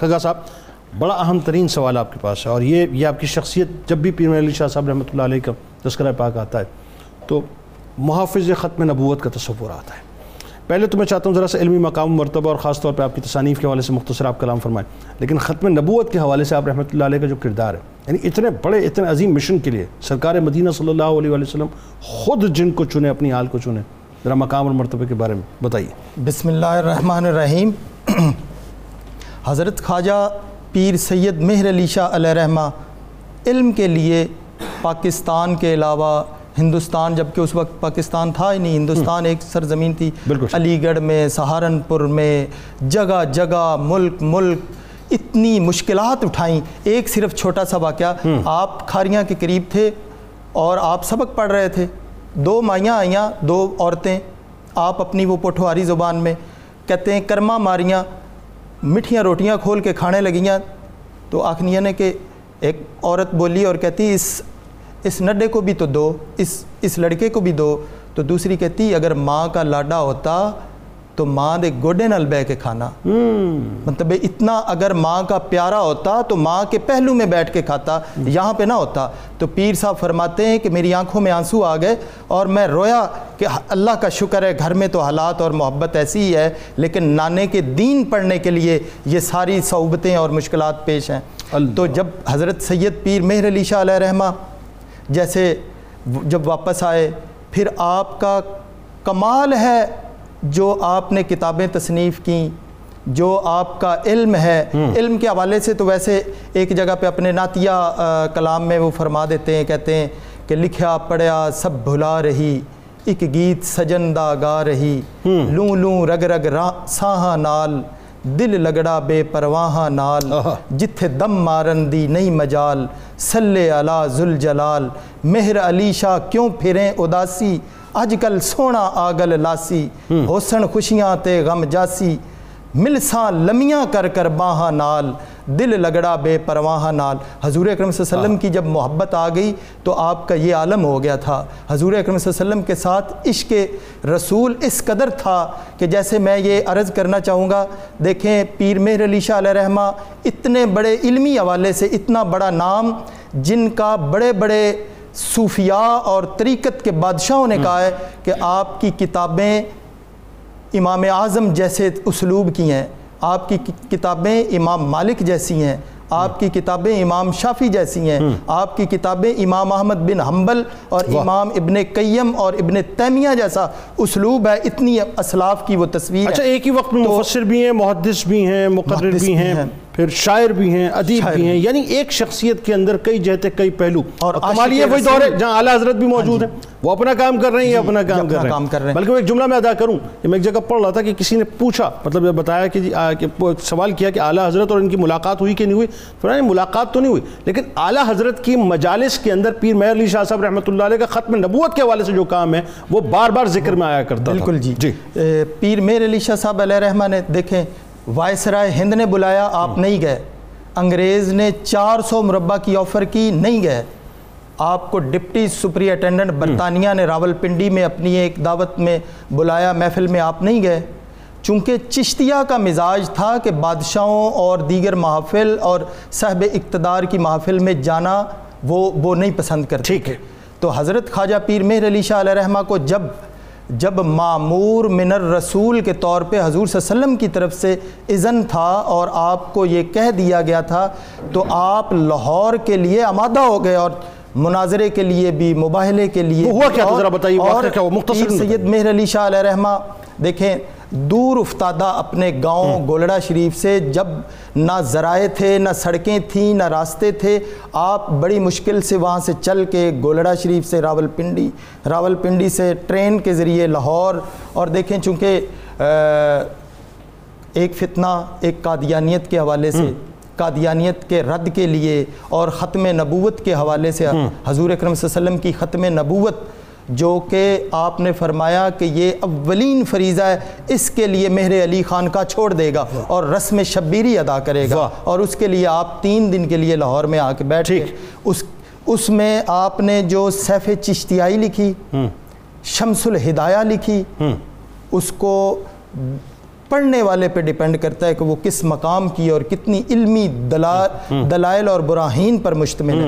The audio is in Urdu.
خگا صاحب، بڑا اہم ترین سوال آپ کے پاس ہے اور یہ یہ آپ کی شخصیت جب بھی پیر علی شاہ صاحب رحمۃ اللہ علیہ کا تذکرہ پاک آتا ہے تو محافظ ختم نبوت کا تصور آتا ہے۔ پہلے تو میں چاہتا ہوں ذرا سا علمی مقام، مرتبہ اور خاص طور پہ آپ کی تصانیف کے حوالے سے مختصر آپ کلام فرمائیں۔ لیکن ختم نبوت کے حوالے سے آپ رحمۃ اللہ علیہ کا جو کردار ہے یعنی اتنے بڑے، اتنے عظیم مشن کے لیے سرکار مدینہ صلی اللہ علیہ وسلم خود جن کو چنے، اپنی حال کو چنے۔ ذرا مقام اور مرتبہ کے بارے میں بتائیے۔ بسم اللہ الرحمن الرحیم۔ حضرت خواجہ پیر سید مہر علی شاہ علیہ رحمہ علم کے لیے پاکستان کے علاوہ ہندوستان جبکہ اس وقت پاکستان تھا ہی نہیں ہندوستان ایک سرزمین تھی۔ علی گڑھ میں سہارنپور میں جگہ جگہ ملک ملک اتنی مشکلات اٹھائیں۔ ایک صرف چھوٹا سا واقعہ آپ کھاریاں کے قریب تھے اور آپ سبق پڑھ رہے تھے۔ دو مائیاں آئیاں دو عورتیں آپ اپنی وہ پٹھواری زبان میں کہتے ہیں کرما ماریاں۔ مٹھیاں روٹیاں کھول کے کھانے لگیاں تو آخنیا نے یعنی کہ ایک عورت بولی اور کہتی اس اس نڈے کو بھی تو دو، اس اس لڑکے کو بھی دو تو دوسری کہتی اگر ماں کا لاڈا ہوتا تو ماں دے گوڈے نل بہ کے کھانا۔ مطلب اتنا اگر ماں کا پیارا ہوتا تو ماں کے پہلو میں بیٹھ کے کھاتا یہاں پہ نہ ہوتا۔ تو پیر صاحب فرماتے ہیں کہ میری آنکھوں میں آنسو آ گئے اور میں رویا کہ اللہ کا شکر ہے گھر میں تو حالات اور محبت ایسی ہی ہے لیکن نانے کے دین پڑھنے کے لیے یہ ساری صعوبتیں اور مشکلات پیش ہیں۔ تو جب حضرت سید پیر مہر علی شاہ علیہ رحمہ جیسے جب واپس آئے پھر آپ کا کمال ہے جو آپ نے کتابیں تصنیف کیں جو آپ کا علم ہے علم کے حوالے سے تو ویسے ایک جگہ پہ اپنے نعتیہ کلام میں وہ فرما دیتے ہیں کہتے ہیں کہ لکھیا پڑھیا سب بھلا رہی ایک گیت سجندہ گا رہی۔ لوں لوں رگ رگ ساہا نال دل لگڑا بے پرواہاں نال۔ جتھے دم مارن دی نئی مجال سلے علا ذل جلال مہر علی شاہ کیوں پھریں اداسی؟ اج کل سونا آگل لاسی۔ حسن خوشیاں تے غم جاسی۔ ملساں لمیاں کر کر باہاں نال۔ دل لگڑا بے پرواہاں نال۔ حضور اکرم صلی اللہ علیہ وسلم کی جب محبت آ گئی تو آپ کا یہ عالم ہو گیا تھا۔ حضور اکرم صلی اللہ علیہ وسلم کے ساتھ عشق رسول اس قدر تھا کہ جیسے میں یہ عرض کرنا چاہوں گا دیکھیں پیر مہر علی شاہ علیہ رحمہ اتنے بڑے علمی حوالے سے اتنا بڑا نام جن کا بڑے بڑے صوفیاء اور طریقت کے بادشاہوں نے کہا ہے کہ آپ کی کتابیں امام اعظم جیسے اسلوب کی ہیں آپ کی کتابیں امام مالک جیسی ہیں آپ کی کتابیں امام شافی جیسی ہیں آپ کی کتابیں امام احمد بن حنبل اور امام ابن قیم اور ابن تیمیہ جیسا اسلوب ہے اتنی اسلاف کی وہ تصویر اچھا ایک ہی وقت میں مفسر بھی ہیں محدث بھی ہیں مقرر بھی ہیں۔ پھر شاعر بھی ہیں ادیب بھی ہیں یعنی ایک شخصیت کے اندر کئی جہتے کئی پہلو۔ اور یہ وہی دور ہے جہاں اعلیٰ حضرت بھی موجود ہیں۔ وہ اپنا کام کر رہے ہیں یا اپنا کام کر رہے ہیں۔ بلکہ میں ایک جملہ میں ادا کروں کہ میں ایک جگہ پڑھ رہا تھا کہ کسی نے پوچھا مطلب بتایا کہ سوال کیا کہ اعلیٰ حضرت اور ان کی ملاقات ہوئی کہ نہیں ہوئی؟ فرمایا ملاقات تو نہیں ہوئی لیکن اعلیٰ حضرت کی مجالس کے اندر پیر مہر علی شاہ صاحب رحمۃ اللہ علیہ کا ختم نبوت کے حوالے سے جو کام ہے وہ بار بار ذکر میں آیا کرتا بالکل جی۔ پیر مہر علی شاہ صاحب علیہ رحمہ نے دیکھیں وائسرائے ہند نے بلایا آپ نہیں گئے۔ انگریز نے چار سو مربع کی آفر کی نہیں گئے۔ آپ کو ڈپٹی سپری اٹینڈنٹ برطانیہ نے راول پنڈی میں اپنی ایک دعوت میں بلایا محفل میں آپ نہیں گئے۔ چونکہ چشتیہ کا مزاج تھا کہ بادشاہوں اور دیگر محافل اور صاحب اقتدار کی محافل میں جانا وہ وہ نہیں پسند کرتے ٹھیک ہے۔ تو حضرت خواجہ پیر مہر علی شاہ علیہ رحمہ کو جب جب معمور من الرسول کے طور پہ حضور صلی اللہ علیہ وسلم کی طرف سے اذن تھا اور آپ کو یہ کہہ دیا گیا تھا تو آپ لاہور کے لیے آمادہ ہو گئے اور مناظرے کے لیے بھی مباہلے کے لیے ہوا کیا ذرا بتائیے اور سید مہر علی شاہ علیہ رحمہ دیکھیں دور افتادہ اپنے گاؤں گولڑا شریف سے جب نہ ذرائع تھے نہ سڑکیں تھیں نہ راستے تھے آپ بڑی مشکل سے وہاں سے چل کے گولڑا شریف سے راول پنڈی راول پنڈی سے ٹرین کے ذریعے لاہور۔ اور دیکھیں چونکہ ایک فتنہ ایک قادیانیت کے حوالے سے قادیانیت کے رد کے لیے اور ختم نبوت کے حوالے سے حضور اکرم صلی اللہ علیہ وسلم کی ختم نبوت جو کہ آپ نے فرمایا کہ یہ اولین فریضہ ہے اس کے لیے مہر علی خان کا چھوڑ دے گا اور رسم شبیری ادا کرے گا۔ اور اس کے لیے آپ تین دن کے لیے لاہور میں آ کے بیٹھے اس اس میں آپ نے جو سیف چشتیائی لکھی شمس الہدایہ لکھی اس کو پڑھنے والے پہ ڈیپینڈ کرتا ہے کہ وہ کس مقام کی اور کتنی علمی دلائل اور براہین پر مشتمل ہے۔